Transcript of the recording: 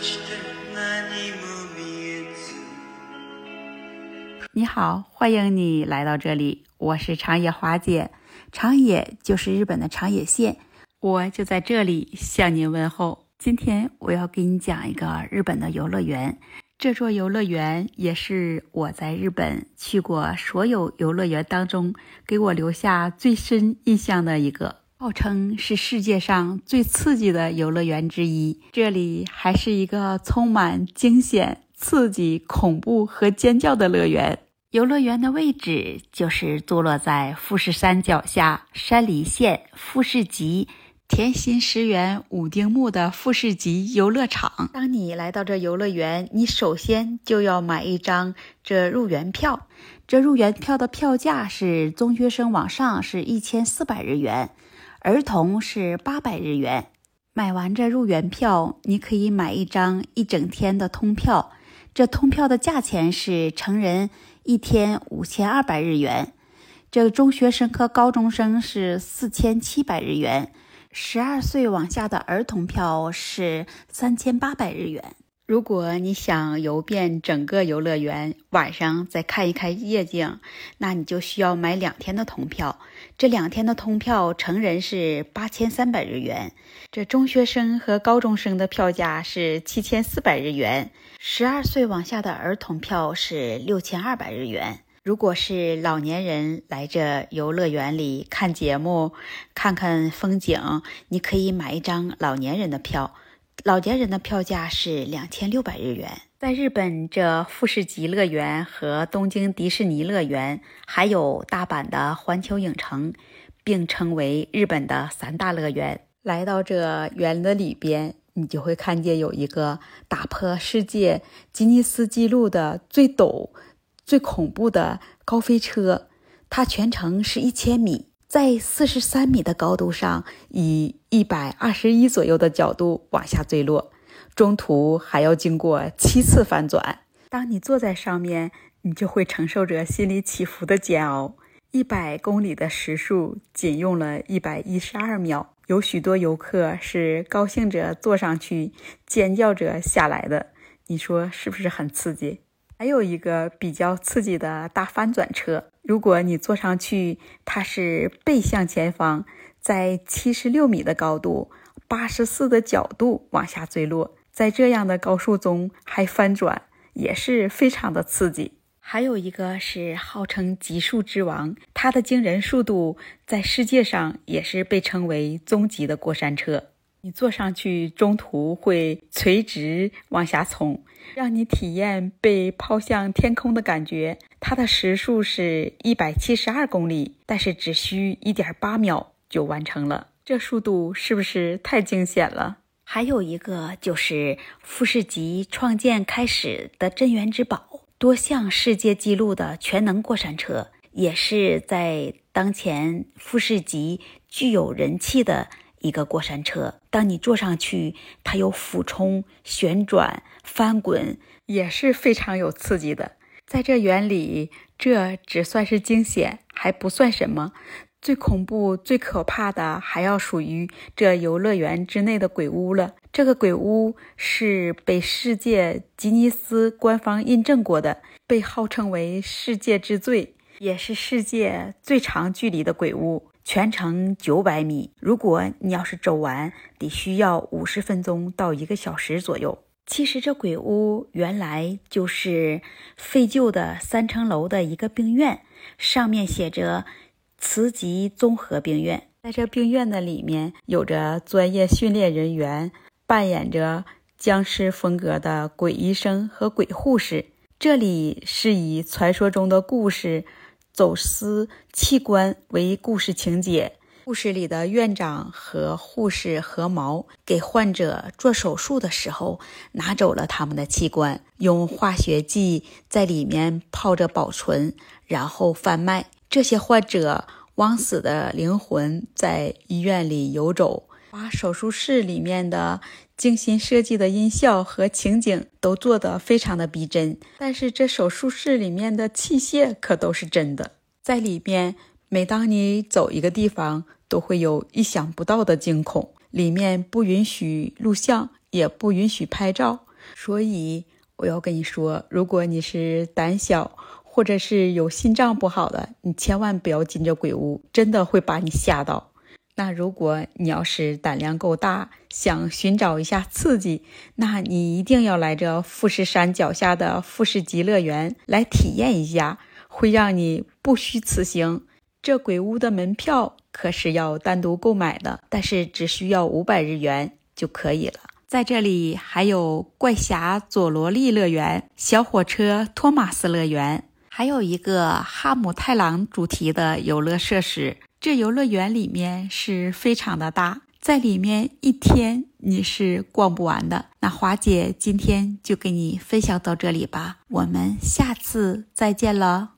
して何も見えず你好，欢迎你来到这里，我是长野华姐。长野就是日本的长野县，我就在这里向您问候。今天我要给你讲一个日本的游乐园，这座游乐园也是我在日本去过所有游乐园当中给我留下最深印象的一个， 号称是世界上最刺激的游乐园之一。这里还是一个充满惊险、刺激、恐怖和尖叫的乐园。游乐园的位置就是坐落在富士山脚下山梨县富士急田心石园五丁目的富士急游乐场。当你来到这游乐园，你首先就要买一张这入园票。这入园票的票价是中学生往上是一千四百日元，儿童是八百日元。买完这入园票，你可以买一张一整天的通票。这通票的价钱是成人一天五千二百日元，这中学生和高中生是四千七百日元，十二岁往下的儿童票是三千八百日元。如果你想游遍整个游乐园，晚上再看一看夜景，那你就需要买两天的通票。这两天的通票，成人是八千三百日元，这中学生和高中生的票价是七千四百日元，十二岁往下的儿童票是六千二百日元。如果是老年人来这游乐园里看节目、看看风景，你可以买一张老年人的票。老年人的票价是两千六百日元。在日本，这富士急乐园和东京迪士尼乐园，还有大阪的环球影城，并称为日本的三大乐园。来到这园的里边，你就会看见有一个打破世界吉尼斯纪录的最陡、最恐怖的高飞车，它全程是一千米。在四十三米的高度上，以一百二十一左右的角度往下坠落，中途还要经过七次翻转。当你坐在上面，你就会承受着心理起伏的煎熬。一百公里的时速仅用了一百一十二秒，有许多游客是高兴着坐上去，尖叫着下来的。你说是不是很刺激？还有一个比较刺激的大翻转车。如果你坐上去，它是背向前方，在七十六米的高度、八十四的角度往下坠落，在这样的高速中还翻转，也是非常的刺激。还有一个是号称极速之王，它的惊人速度在世界上也是被称为终极的过山车。你坐上去，中途会垂直往下冲，让你体验被抛向天空的感觉。它的时速是一百七十二公里，但是只需一点八秒就完成了。这速度是不是太惊险了？还有一个就是富士急创建开始的镇园之宝，多项世界纪录的全能过山车，也是在当前富士急具有人气的。一个过山车，当你坐上去，它有俯冲、旋转、翻滚，也是非常有刺激的。在这园里，这只算是惊险，还不算什么。最恐怖、最可怕的，还要属于这游乐园之内的鬼屋了。这个鬼屋是被世界吉尼斯官方印证过的，被号称为世界之最，也是世界最长距离的鬼屋。全程九百米，如果你要是走完，得需要五十分钟到一个小时左右。其实这鬼屋原来就是废旧的三层楼的一个病院，上面写着“慈吉综合病院”。在这病院的里面，有着专业训练人员扮演着僵尸风格的鬼医生和鬼护士。这里是以传说中的故事。走私器官为故事情节，故事里的院长和护士合谋给患者做手术的时候，拿走了他们的器官，用化学剂在里面泡着保存，然后贩卖。这些患者枉死的灵魂在医院里游走。把手术室里面的精心设计的音效和情景都做得非常的逼真，但是这手术室里面的器械可都是真的。在里面，每当你走一个地方，都会有意想不到的惊恐。里面不允许录像，也不允许拍照，所以我要跟你说，如果你是胆小或者是有心脏不好的，你千万不要进这鬼屋，真的会把你吓到。那如果你要是胆量够大，想寻找一下刺激，那你一定要来这富士山脚下的富士极乐园来体验一下，会让你不虚此行。这鬼屋的门票可是要单独购买的，但是只需要五百日元就可以了。在这里还有怪侠佐罗利乐园、小火车托马斯乐园，还有一个哈姆太郎主题的游乐设施。这游乐园里面是非常的大，在里面一天你是逛不完的。那华姐今天就给你分享到这里吧，我们下次再见了。